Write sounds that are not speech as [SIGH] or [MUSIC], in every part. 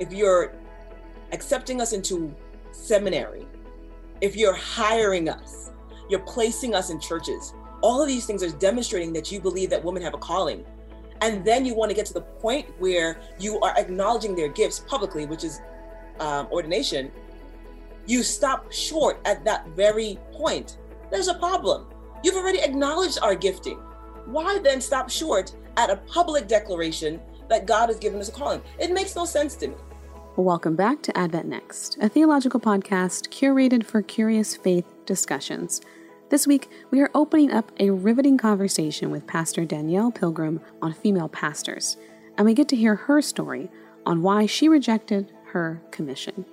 if you're accepting us into seminary, if you're hiring us, you're placing us in churches, all of these things are demonstrating that you believe that women have a calling. And then you want to get to the point where you are acknowledging their gifts publicly, which is um, ordination. You stop short at that very point. There's a problem. You've already acknowledged our gifting. Why then stop short at a public declaration that God has given us a calling? It makes no sense to me. Welcome back to Advent Next, a theological podcast curated for curious faith discussions. This week, we are opening up a riveting conversation with Pastor Danielle Pilgrim on female pastors, and we get to hear her story on why she rejected her commission.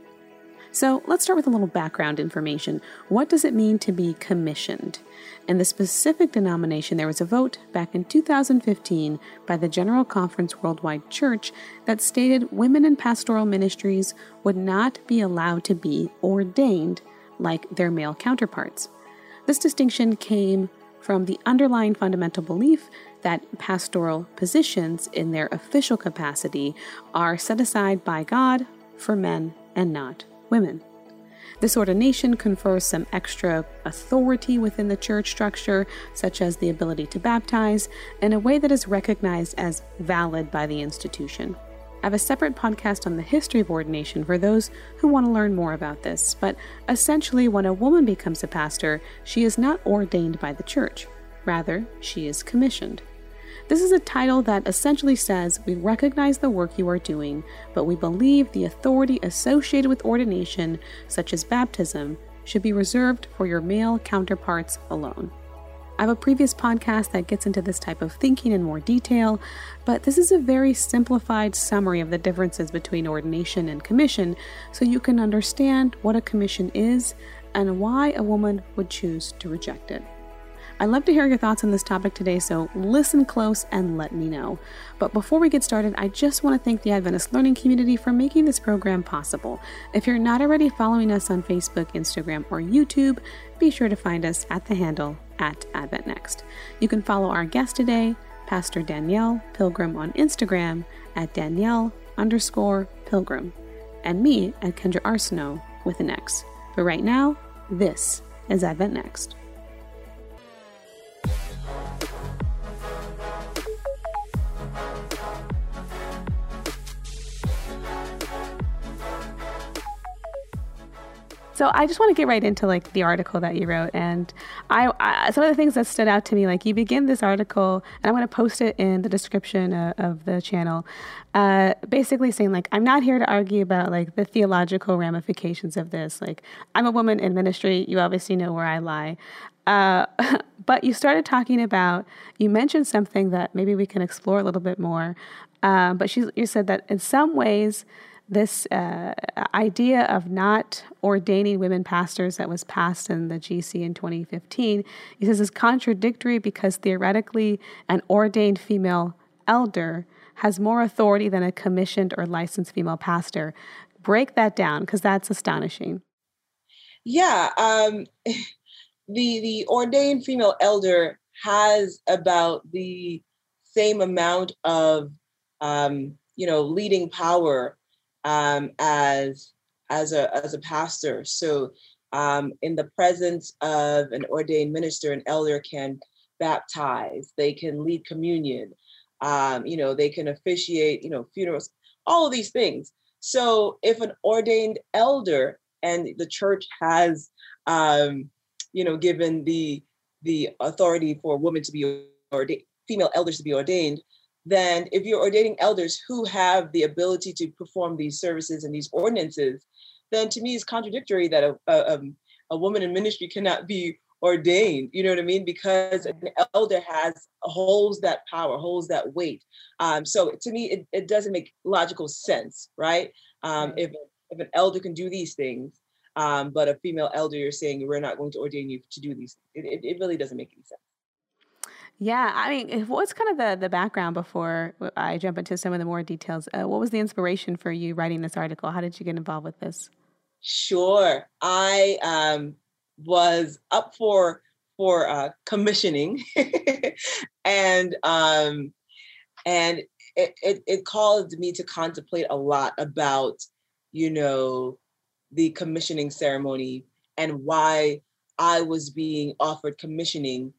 So let's start with a little background information. What does it mean to be commissioned? In the specific denomination, there was a vote back in 2015 by the General Conference Worldwide Church that stated women in pastoral ministries would not be allowed to be ordained like their male counterparts. This distinction came from the underlying fundamental belief that pastoral positions in their official capacity are set aside by God for men and not women. This ordination confers some extra authority within the church structure, such as the ability to baptize, in a way that is recognized as valid by the institution. I have a separate podcast on the history of ordination for those who want to learn more about this, but essentially, when a woman becomes a pastor, she is not ordained by the church. Rather, she is commissioned. This is a title that essentially says we recognize the work you are doing, but we believe the authority associated with ordination, such as baptism, should be reserved for your male counterparts alone. I have a previous podcast that gets into this type of thinking in more detail, but this is a very simplified summary of the differences between ordination and commission so you can understand what a commission is and why a woman would choose to reject it. I'd love to hear your thoughts on this topic today, so listen close and let me know. But before we get started, I just want to thank the Adventist Learning Community for making this program possible. If you're not already following us on Facebook, Instagram, or YouTube, be sure to find us at the handle at Advent Next. You can follow our guest today, Pastor Danielle Pilgrim, on Instagram at Danielle underscore Pilgrim, and me at Kendra Arsenault with an X. But right now, this is Advent Next. So I just want to get right into like the article that you wrote, and I, I some of the things that stood out to me, like you begin this article, and I'm going to post it in the description uh, of the channel, uh, basically saying like I'm not here to argue about like the theological ramifications of this. Like I'm a woman in ministry, you obviously know where I lie. Uh, [LAUGHS] but you started talking about you mentioned something that maybe we can explore a little bit more. Uh, but she, you said that in some ways this uh, idea of not ordaining women pastors that was passed in the GC in 2015, he says is contradictory because theoretically an ordained female elder has more authority than a commissioned or licensed female pastor. Break that down because that's astonishing. Yeah, um, [LAUGHS] the the ordained female elder has about the same amount of um, you know leading power um, as as a as a pastor. So um, in the presence of an ordained minister, an elder can baptize, they can lead communion, um, you know, they can officiate, you know, funerals, all of these things. So if an ordained elder and the church has, um, you know, given the the authority for women to be ordained, female elders to be ordained, then if you're ordaining elders who have the ability to perform these services and these ordinances, then to me it's contradictory that a, a, um, a woman in ministry cannot be ordained you know what i mean? Because an elder has holds that power holds that weight. Um, so to me it, it doesn't make logical sense right? Um, if, if an elder can do these things um, but a female elder you're saying we're not going to ordain you to do these it, it, it really doesn't make any sense yeah, I mean, what's kind of the, the background before I jump into some of the more details? Uh, what was the inspiration for you writing this article? How did you get involved with this? Sure, I um, was up for for uh, commissioning, [LAUGHS] and um, and it, it it called me to contemplate a lot about, you know, the commissioning ceremony and why I was being offered commissioning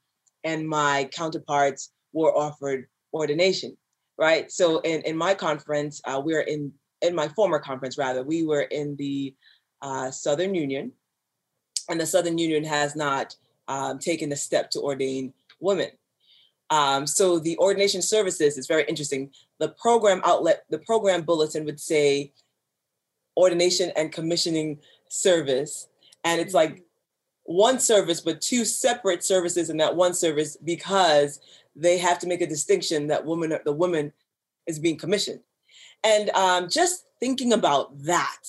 and my counterparts were offered ordination, right? So in, in my conference, uh, we're in, in my former conference rather, we were in the uh, Southern Union and the Southern Union has not um, taken the step to ordain women. Um, so the ordination services is very interesting. The program outlet, the program bulletin would say ordination and commissioning service. And it's like one service, but two separate services in that one service because they have to make a distinction that woman, the woman is being commissioned. And um, just thinking about that,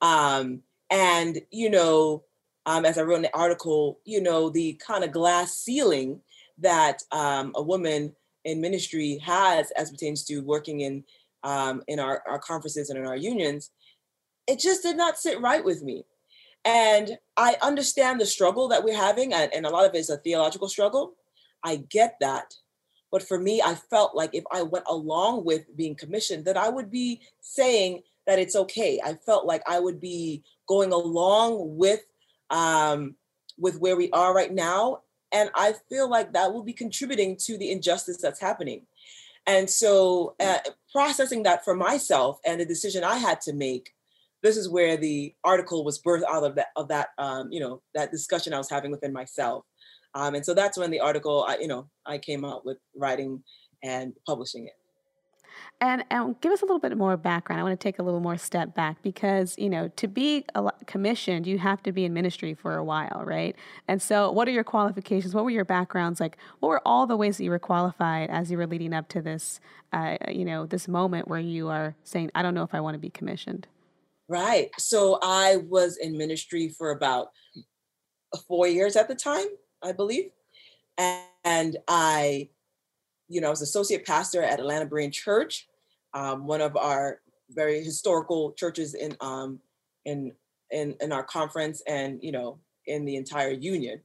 um, and you know, um, as I wrote in the article, you know, the kind of glass ceiling that um, a woman in ministry has as pertains to working in um, in our, our conferences and in our unions, it just did not sit right with me. And I understand the struggle that we're having, and, and a lot of it is a theological struggle. I get that. But for me, I felt like if I went along with being commissioned, that I would be saying that it's okay. I felt like I would be going along with um, with where we are right now, and I feel like that will be contributing to the injustice that's happening. And so, uh, processing that for myself and the decision I had to make this is where the article was birthed out of that of that um, you know that discussion I was having within myself. Um, and so that's when the article I you know I came out with writing and publishing it. And, and give us a little bit more background. I want to take a little more step back because, you know, to be commissioned, you have to be in ministry for a while, right? And so, what are your qualifications? What were your backgrounds? Like, what were all the ways that you were qualified as you were leading up to this, uh, you know, this moment where you are saying, I don't know if I want to be commissioned? Right. So I was in ministry for about four years at the time, I believe. And I, you know, I was associate pastor at Atlanta Berean Church, um, one of our very historical churches in um, in in in our conference and you know in the entire union.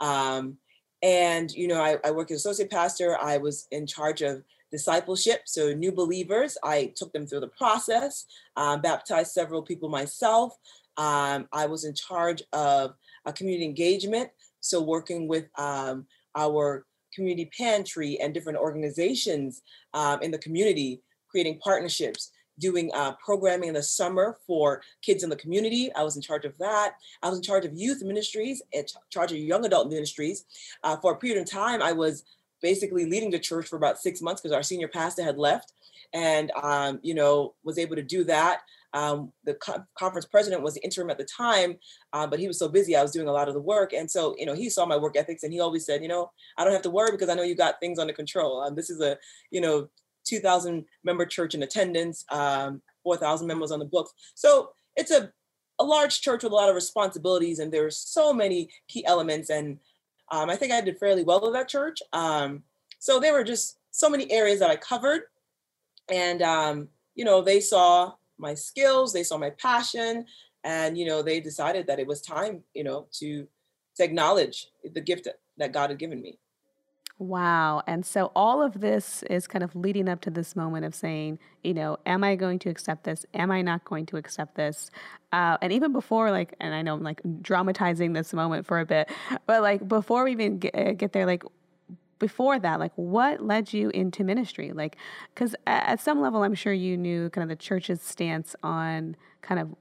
Um, and you know, I, I worked as associate pastor. I was in charge of discipleship. So, new believers, I took them through the process, um, baptized several people myself. Um, I was in charge of a community engagement. So, working with um, our community pantry and different organizations um, in the community, creating partnerships, doing uh, programming in the summer for kids in the community. I was in charge of that. I was in charge of youth ministries, in charge of young adult ministries. Uh, for a period of time, I was basically leading the church for about six months because our senior pastor had left and um, you know was able to do that. Um, the co- conference president was the interim at the time um, but he was so busy i was doing a lot of the work. And so you know he saw my work ethics and he always said you know i don't have to worry because i know you got things under control. Um, this is a you know 2000 member church in attendance um, 4000 members on the books. So it's a a large church with a lot of responsibilities and there's so many key elements and um, I think I did fairly well at that church. Um, so there were just so many areas that I covered. And, um, you know, they saw my skills, they saw my passion, and, you know, they decided that it was time, you know, to, to acknowledge the gift that God had given me. Wow. And so all of this is kind of leading up to this moment of saying, you know, am I going to accept this? Am I not going to accept this? Uh, and even before, like, and I know I'm like dramatizing this moment for a bit, but like before we even get, uh, get there, like, before that, like, what led you into ministry? Like, because at some level, I'm sure you knew kind of the church's stance on kind of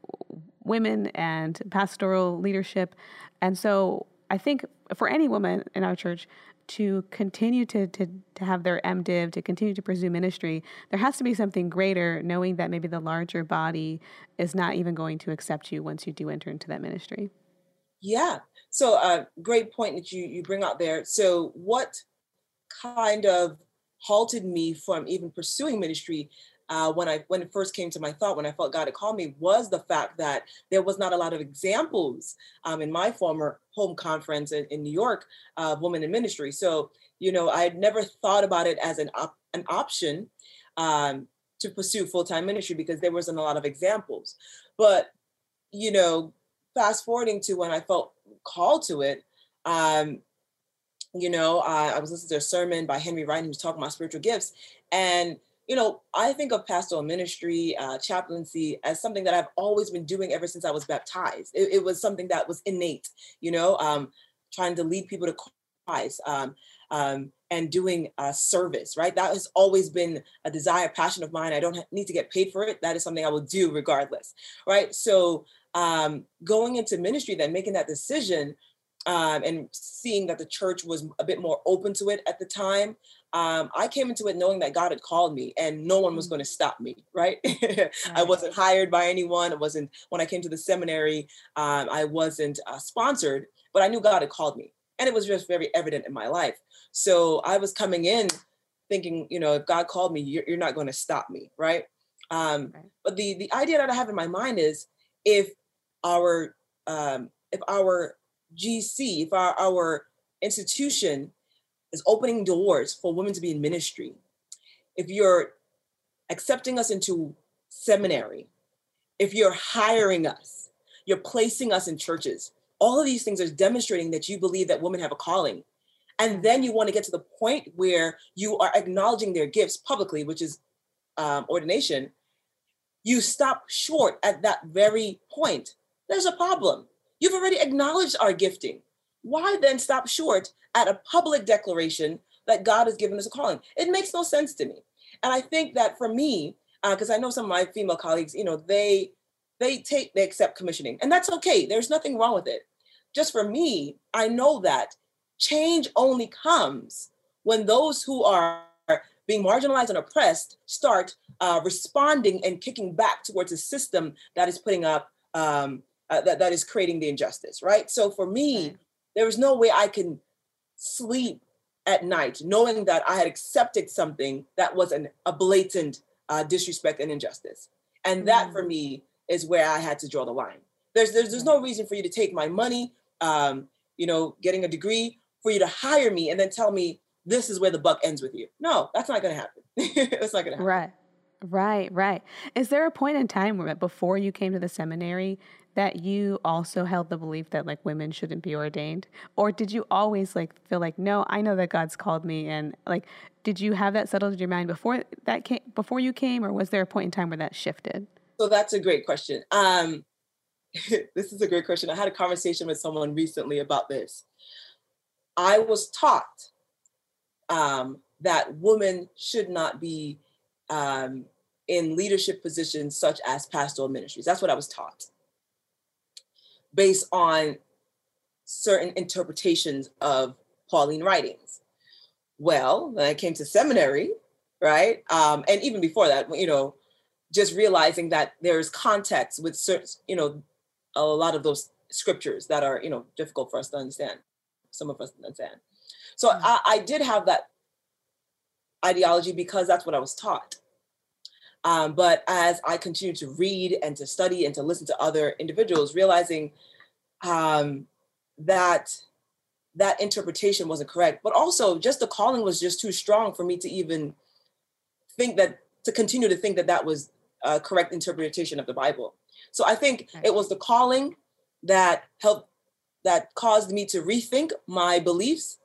women and pastoral leadership. And so I think for any woman in our church, to continue to, to, to have their MDiv, to continue to pursue ministry, there has to be something greater, knowing that maybe the larger body is not even going to accept you once you do enter into that ministry. Yeah. So, uh, great point that you, you bring out there. So, what kind of halted me from even pursuing ministry uh, when I when it first came to my thought, when I felt God had called me, was the fact that there was not a lot of examples um, in my former home conference in, in New York of women in ministry. So you know, I had never thought about it as an op- an option um, to pursue full time ministry because there wasn't a lot of examples. But you know, fast forwarding to when I felt called to it. Um, you know, I was listening to a sermon by Henry Wright, who was talking about spiritual gifts, and you know, I think of pastoral ministry, uh, chaplaincy as something that I've always been doing ever since I was baptized. It, it was something that was innate, you know, um, trying to lead people to Christ um, um, and doing uh, service, right? That has always been a desire, passion of mine. I don't need to get paid for it. That is something I will do regardless, right? So um, going into ministry, then making that decision um, and seeing that the church was a bit more open to it at the time, um, I came into it knowing that God had called me and no one was mm. going to stop me, right? [LAUGHS] I wasn't hired by anyone. It wasn't, when I came to the seminary, um, I wasn't uh, sponsored, but I knew God had called me. And it was just very evident in my life. So I was coming in thinking, you know, if God called me, you're, you're not going to stop me, right? Um, right? But the, the idea that I have in my mind is if our, um, if our GC, if our, our institution is opening doors for women to be in ministry, if you're accepting us into seminary, if you're hiring us, you're placing us in churches, all of these things are demonstrating that you believe that women have a calling. And then you want to get to the point where you are acknowledging their gifts publicly, which is um, ordination. You stop short at that very point. There's a problem. You've already acknowledged our gifting. Why then stop short at a public declaration that God has given us a calling? It makes no sense to me. And I think that for me, because uh, I know some of my female colleagues, you know, they they take they accept commissioning, and that's okay. There's nothing wrong with it. Just for me, I know that change only comes when those who are being marginalized and oppressed start uh, responding and kicking back towards a system that is putting up um, uh, that, that is creating the injustice, right? So for me, there was no way I can sleep at night knowing that I had accepted something that was an, a blatant uh, disrespect and injustice. And that for mm. me is where I had to draw the line. There's, there's, there's no reason for you to take my money, um, you know, getting a degree, for you to hire me and then tell me this is where the buck ends with you. No, that's not going to happen. [LAUGHS] that's not going to happen. Right. Right, right. Is there a point in time where before you came to the seminary that you also held the belief that like women shouldn't be ordained? Or did you always like feel like no i know that god's called me and like did you have that settled in your mind before that came before you came or was there a point in time where that shifted? So that's a great question. Um [LAUGHS] this is a great question. I had a conversation with someone recently about this. I was taught um that women should not be um in leadership positions such as pastoral ministries. That's what i was taught based on certain interpretations of Pauline writings. Well, when I came to seminary, right, um, and even before that, you know, just realizing that there's context with certain, you know, a lot of those scriptures that are, you know, difficult for us to understand. Some of us understand. So mm-hmm. I, I did have that ideology because that's what I was taught. Um, but as I continued to read and to study and to listen to other individuals, realizing um, that that interpretation wasn't correct, but also just the calling was just too strong for me to even think that to continue to think that that was a correct interpretation of the Bible. So I think it was the calling that helped that caused me to rethink my beliefs.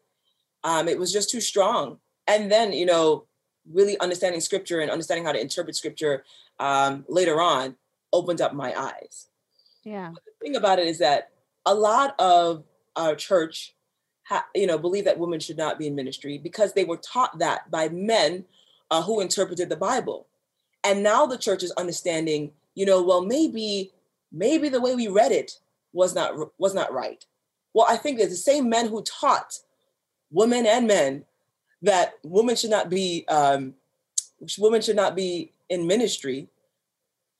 Um, it was just too strong, and then you know really understanding scripture and understanding how to interpret scripture um, later on opened up my eyes. Yeah. But the thing about it is that a lot of our church, ha- you know, believe that women should not be in ministry because they were taught that by men uh, who interpreted the Bible. And now the church is understanding, you know, well, maybe, maybe the way we read it was not was not right. Well, I think that the same men who taught women and men that women should not be um, women should not be in ministry,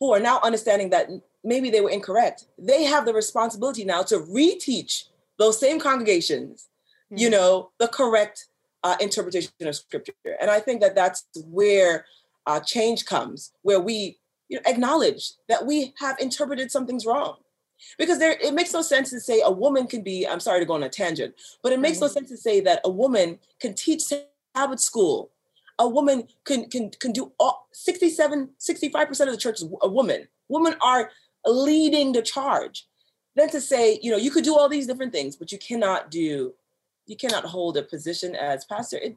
who are now understanding that maybe they were incorrect. They have the responsibility now to reteach those same congregations, mm-hmm. you know, the correct uh, interpretation of scripture. And I think that that's where uh, change comes, where we you know, acknowledge that we have interpreted some things wrong. Because there, it makes no sense to say a woman can be, I'm sorry to go on a tangent, but it makes mm-hmm. no sense to say that a woman can teach Sabbath school. A woman can can can do all 67, 65% of the church is a woman. Women are leading the charge than to say, you know, you could do all these different things, but you cannot do, you cannot hold a position as pastor. It,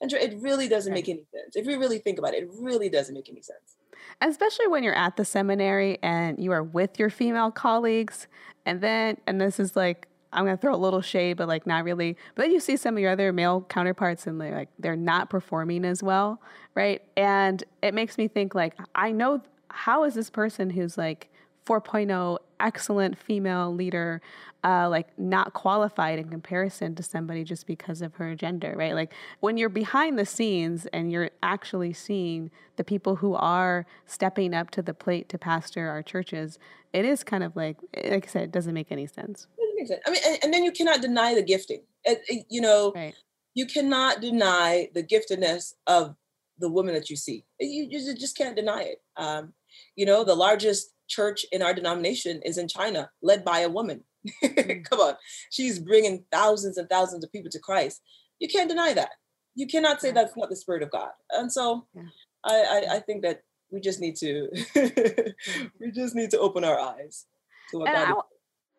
And it really doesn't right. make any sense. If you really think about it, it really doesn't make any sense. Especially when you're at the seminary and you are with your female colleagues, and then, and this is like, I'm gonna throw a little shade, but like not really. But then you see some of your other male counterparts, and they're like they're not performing as well, right? And it makes me think like, I know how is this person who's like 4.0 excellent female leader uh, like not qualified in comparison to somebody just because of her gender right? Like when you're behind the scenes and you're actually seeing the people who are stepping up to the plate to pastor our churches it is kind of like like i said it doesn't make any sense. Make sense. i mean and, and, then you cannot deny the gifting. It, it, you know right. you cannot deny the giftedness of the woman that you see. You, you just can't deny it. Um, you know the largest church in our denomination is in China, led by a woman. [LAUGHS] Mm. Come on. She's bringing thousands and thousands of people to Christ. You can't deny that. You cannot say that's not the spirit of God. And so yeah. I, I, I, think that we just need to [LAUGHS] we just need to open our eyes to what and God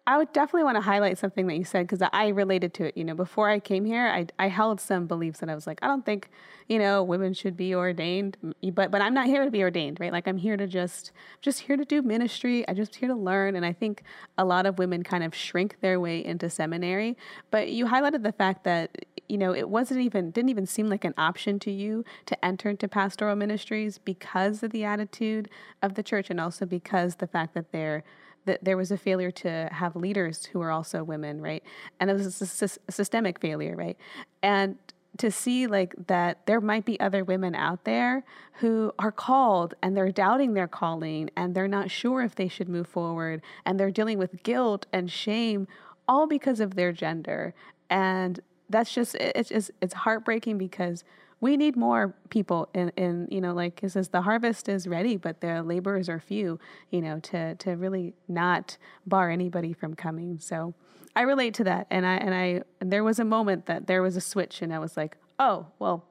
I, I would definitely want to highlight something that you said because I related to it. You know, before I came here, I, I held some beliefs that I was like, I don't think, you know, women should be ordained, but but I'm not here to be ordained, right? Like I'm here to just just here to do ministry. I'm just here to learn, and I think a lot of women kind of shrink their way into seminary. But you highlighted the fact that you know it wasn't even didn't even seem like an option to you to enter into pastoral ministries because of the attitude of the church, and also because the fact that they're that there was a failure to have leaders who were also women, right? And it was a, a systemic failure, right? And to see like that there might be other women out there who are called and they're doubting their calling and they're not sure if they should move forward and they're dealing with guilt and shame all because of their gender and that's just it's just it's heartbreaking because we need more people in, in you know like it says the harvest is ready but the laborers are few you know to to really not bar anybody from coming. So i relate to that. And i and i and there was a moment that there was a switch and i was like oh well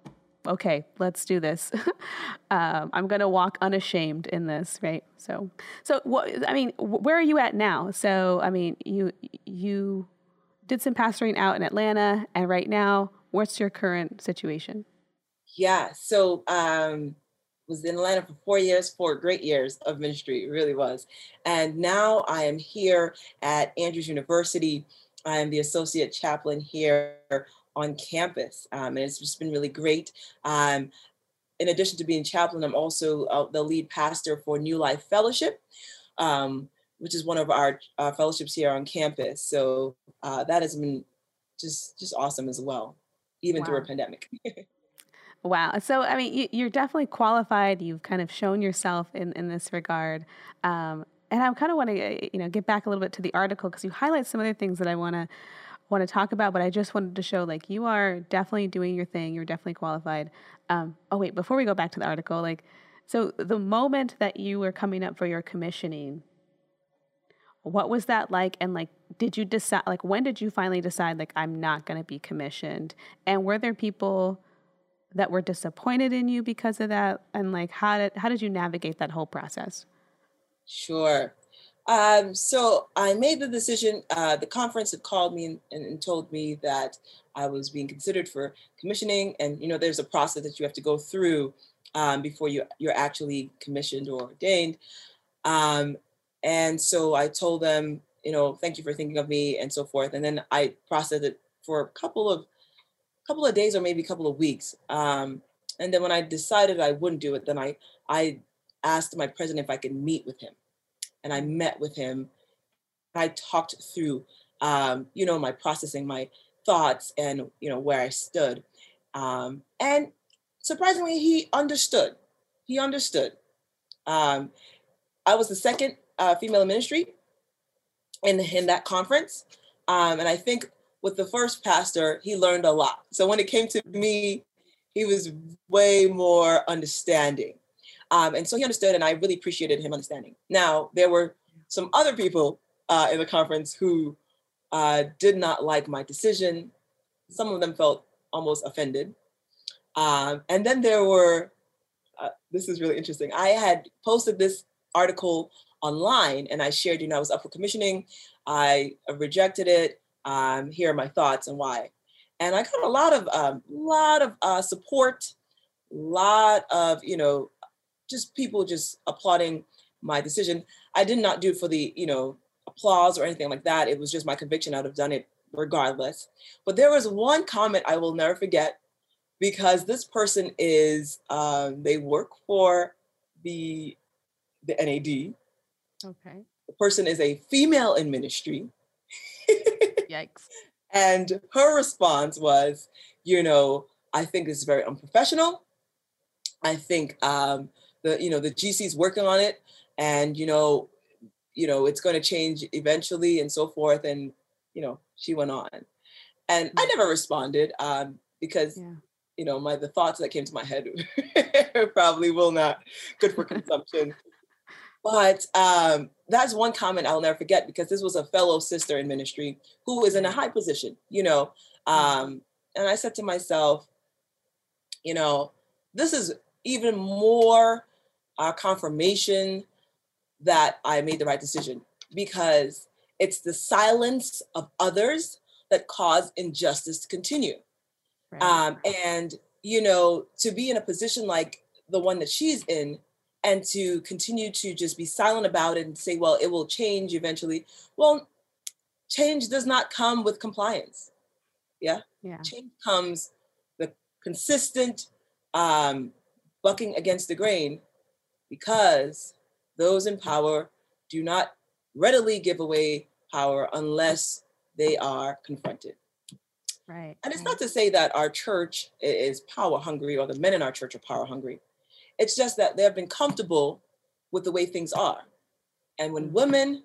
okay let's do this. [LAUGHS] Um, i'm going to walk unashamed in this right? So so what i mean where are you at now? So i mean you you did some pastoring out in atlanta and right now what's your current situation yeah. So um was in Atlanta for four years, four great years of ministry. It really was. And now I am here at Andrews University. I am the associate chaplain here on campus. Um, and it's just been really great. Um, in addition to being chaplain, I'm also uh, the lead pastor for New Life Fellowship, um, which is one of our uh, fellowships here on campus. So uh, that has been just just awesome as well, even wow. through a pandemic. [LAUGHS] Wow. So, I mean, you, are definitely qualified. You've kind of shown yourself in, in this regard. Um, and I kind of want to, uh, you know, get back a little bit to the article because you highlight some other things that I want to want to talk about. But I just wanted to show, like, you are definitely doing your thing. You're definitely qualified. Um, oh wait, before we go back to the article, like, so the moment that you were coming up for your commissioning, what was that like? And like, did you decide? Like, when did you finally decide? Like, I'm not going to be commissioned? And were there people? That were disappointed in you because of that? And like how did how did you navigate that whole process? Sure. Um, so i made the decision uh, the conference had called me and, and, told me that i was being considered for commissioning. And you know there's a process that you have to go through um, before you you're actually commissioned or ordained. Um, and so i told them you know thank you for thinking of me and so forth. And then i processed it for a couple of couple of days or maybe a couple of weeks. Um, and then when I decided I wouldn't do it, then I I asked my president if I could meet with him, and I met with him. I talked through, um, you know, my processing, my thoughts, and you know where I stood. Um, and surprisingly, he understood. He understood. Um, I was the second uh, female in ministry in in that conference, um, and I think with the first pastor, he learned a lot. So when it came to me, he was way more understanding. Um, and so he understood, and I really appreciated him understanding. Now, there were some other people uh, in the conference who uh, did not like my decision. Some of them felt almost offended. Um, and then there were, uh, this is really interesting. I had posted this article online and I shared, you know, I was up for commissioning. I rejected it um, here are my thoughts and why. and I got a lot of um, lot of uh, support, lot of you know, just people just applauding my decision. I did not do it for the you know applause or anything like that. It was just my conviction. I'd have done it regardless. But there was one comment I will never forget because this person is um, they work for the the NAD. Okay. The person is a female in ministry. [LAUGHS] Yikes. And her response was, you know, I think this is very unprofessional. I think um, the you know the GC is working on it, and you know, you know it's going to change eventually, and so forth. And you know, she went on, and I never responded um, because yeah. you know my the thoughts that came to my head [LAUGHS] probably will not good for consumption. But um, that's one comment I'll never forget because this was a fellow sister in ministry who is in a high position, you know. Um, and I said to myself, you know, this is even more uh, confirmation that I made the right decision because it's the silence of others that cause injustice to continue. Right. Um, and, you know, to be in a position like the one that she's in, and to continue to just be silent about it and say, well, it will change eventually. Well, change does not come with compliance. Yeah. Yeah. Change comes the consistent um, bucking against the grain because those in power do not readily give away power unless they are confronted. Right. And it's right. not to say that our church is power hungry or the men in our church are power hungry. It's just that they have been comfortable with the way things are. And when women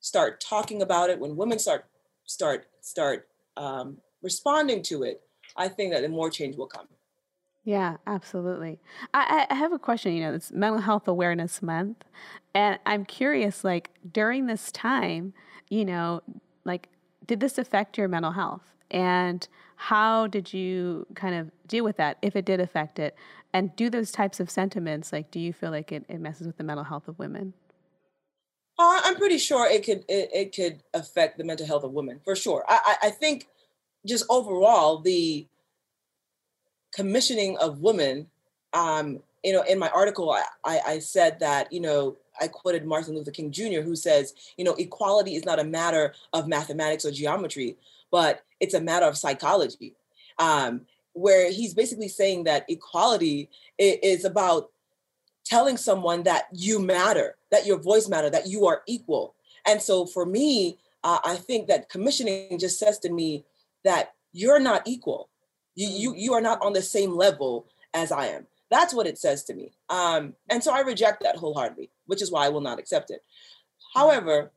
start talking about it, when women start start start um, responding to it, I think that the more change will come. Yeah, absolutely. I, I have a question. You know, it's Mental Health Awareness Month, and I'm curious. Like during this time, you know, like did this affect your mental health, and how did you kind of deal with that if it did affect it? And do those types of sentiments, like, do you feel like it, it messes with the mental health of women? Uh, I'm pretty sure it could it, it, could affect the mental health of women for sure. I, I, think just overall the commissioning of women. Um, you know, in my article, I, I, I said that you know I quoted Martin Luther King Jr., who says, you know, equality is not a matter of mathematics or geometry, but it's a matter of psychology. Um, where he's basically saying that equality is about telling someone that you matter, that your voice matter, that you are equal. And so for me, uh, I think that commissioning just says to me that you're not equal. You, you, you are not on the same level as I am. That's what it says to me. Um, and so I reject that wholeheartedly, which is why I will not accept it. However,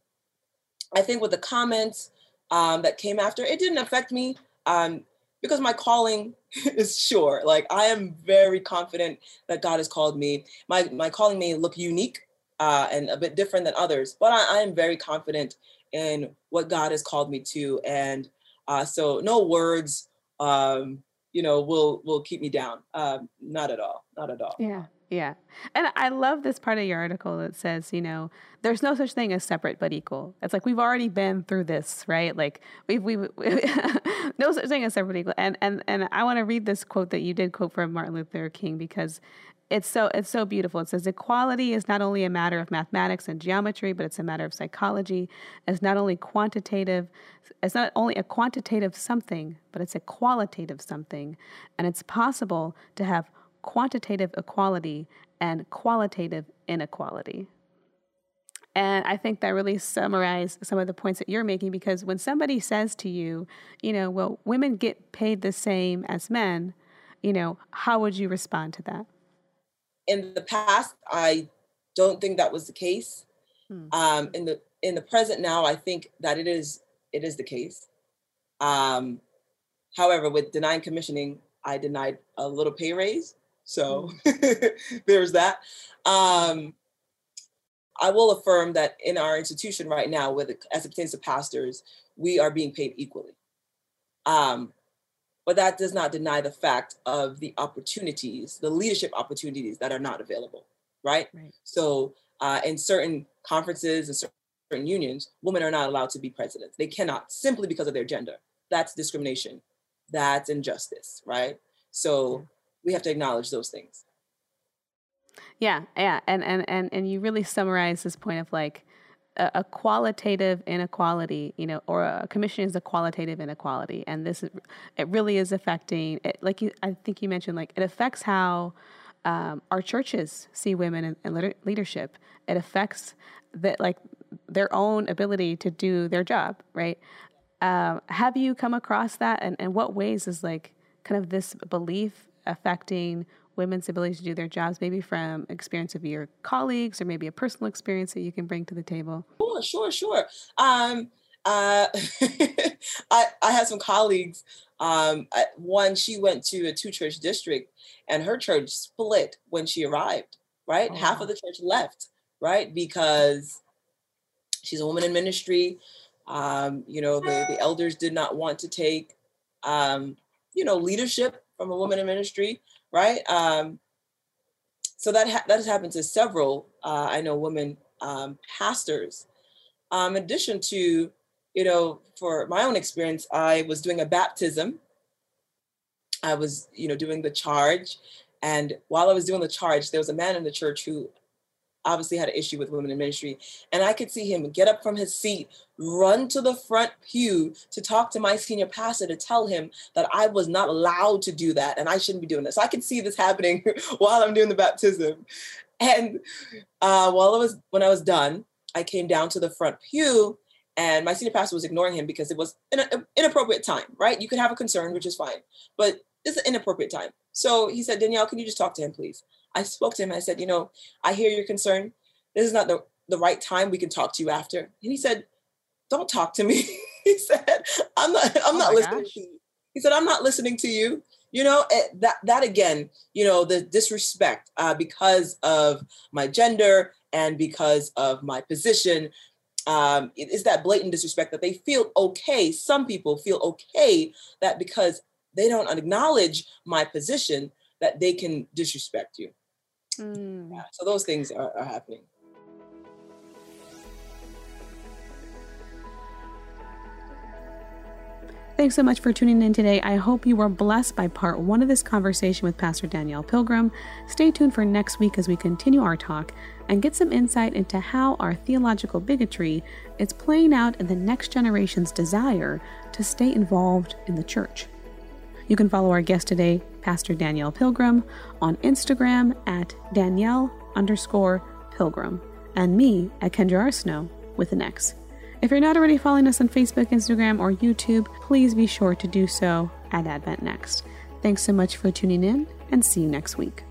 I think with the comments um, that came after, it didn't affect me. Um, because my calling [LAUGHS] is sure. Like I am very confident that God has called me. My my calling may look unique uh, and a bit different than others, but I, I, am very confident in what God has called me to, and uh, so no words, um, you know, will will keep me down. Um, not at all. Not at all. Yeah. Yeah. And I love this part of your article that says, you know, there's no such thing as separate but equal. It's like we've already been through this, right? Like we've we [LAUGHS] no such thing as separate equal. And and and I want to read this quote that you did quote from Martin Luther King because it's so it's so beautiful. It says equality is not only a matter of mathematics and geometry, but it's a matter of psychology. It's not only quantitative, it's not only a quantitative something, but it's a qualitative something. And it's possible to have quantitative equality and qualitative inequality. And I think that really summarized some of the points that you're making because when somebody says to you, you know, well, women get paid the same as men, you know, how would you respond to that? In the past, I don't think that was the case. Hmm. Um, in the in the present now, I think that it is it is the case. Um, however, with denying commissioning, I denied a little pay raise so mm. [LAUGHS] there's that. Um, I will affirm that in our institution right now, with as it pertains to pastors, we are being paid equally. Um, but that does not deny the fact of the opportunities, the leadership opportunities that are not available, right? right. So uh, in certain conferences and certain unions, women are not allowed to be presidents. They cannot simply because of their gender. That's discrimination. that's injustice, right? So we have to acknowledge those things. Yeah, yeah, and and and and you really summarize this point of like a, a qualitative inequality, you know, or a commission is a qualitative inequality, and this is, it really is affecting. It, like you, I think you mentioned, like it affects how um, our churches see women in, in leadership. It affects that like their own ability to do their job, right? Um, have you come across that, and, and what ways is like kind of this belief affecting women's ability to do their jobs, maybe from experience of your colleagues or maybe a personal experience that you can bring to the table? Sure, sure, sure. Um, uh, [LAUGHS] I, I have some colleagues. Um, one, she went to a two church district and her church split when she arrived, right? Oh, Half wow. of the church left, right? Because she's a woman in ministry. Um, you know, the, the elders did not want to take, um, you know, leadership from a woman in ministry right? Um, so that ha- that has happened to several, uh, I know, women um, pastors. Um, in addition to, you know, for my own experience, I was doing a baptism. I was, you know, doing the charge, and while I was doing the charge, there was a man in the church who obviously had an issue with women in ministry. And I could see him get up from his seat, run to the front pew to talk to my senior pastor to tell him that I was not allowed to do that and I shouldn't be doing this. So I could see this happening [LAUGHS] while I'm doing the baptism. And uh, while I was when I was done, I came down to the front pew and my senior pastor was ignoring him because it was an inappropriate time, right? You could have a concern, which is fine, but it's an inappropriate time. So he said, Danielle, can you just talk to him, please? I spoke to him. I said, you know, I hear your concern. This is not the, the right time. We can talk to you after. And he said, don't talk to me. [LAUGHS] he said, I'm not, I'm oh not listening gosh. to you. He said, I'm not listening to you. You know, eh, that, that again, you know, the disrespect uh, because of my gender and because of my position um, it is that blatant disrespect that they feel okay. Some people feel okay that because they don't acknowledge my position, that they can disrespect you. Mm. Yeah, so those things are, are happening. Thanks so much for tuning in today. I hope you were blessed by part one of this conversation with Pastor Danielle Pilgrim. Stay tuned for next week as we continue our talk and get some insight into how our theological bigotry is playing out in the next generation's desire to stay involved in the church. You can follow our guest today, Pastor Danielle Pilgrim, on Instagram at Danielle underscore Pilgrim, and me at Kendra. Snow with an X. If you're not already following us on Facebook, Instagram, or YouTube, please be sure to do so at Advent Next. Thanks so much for tuning in, and see you next week.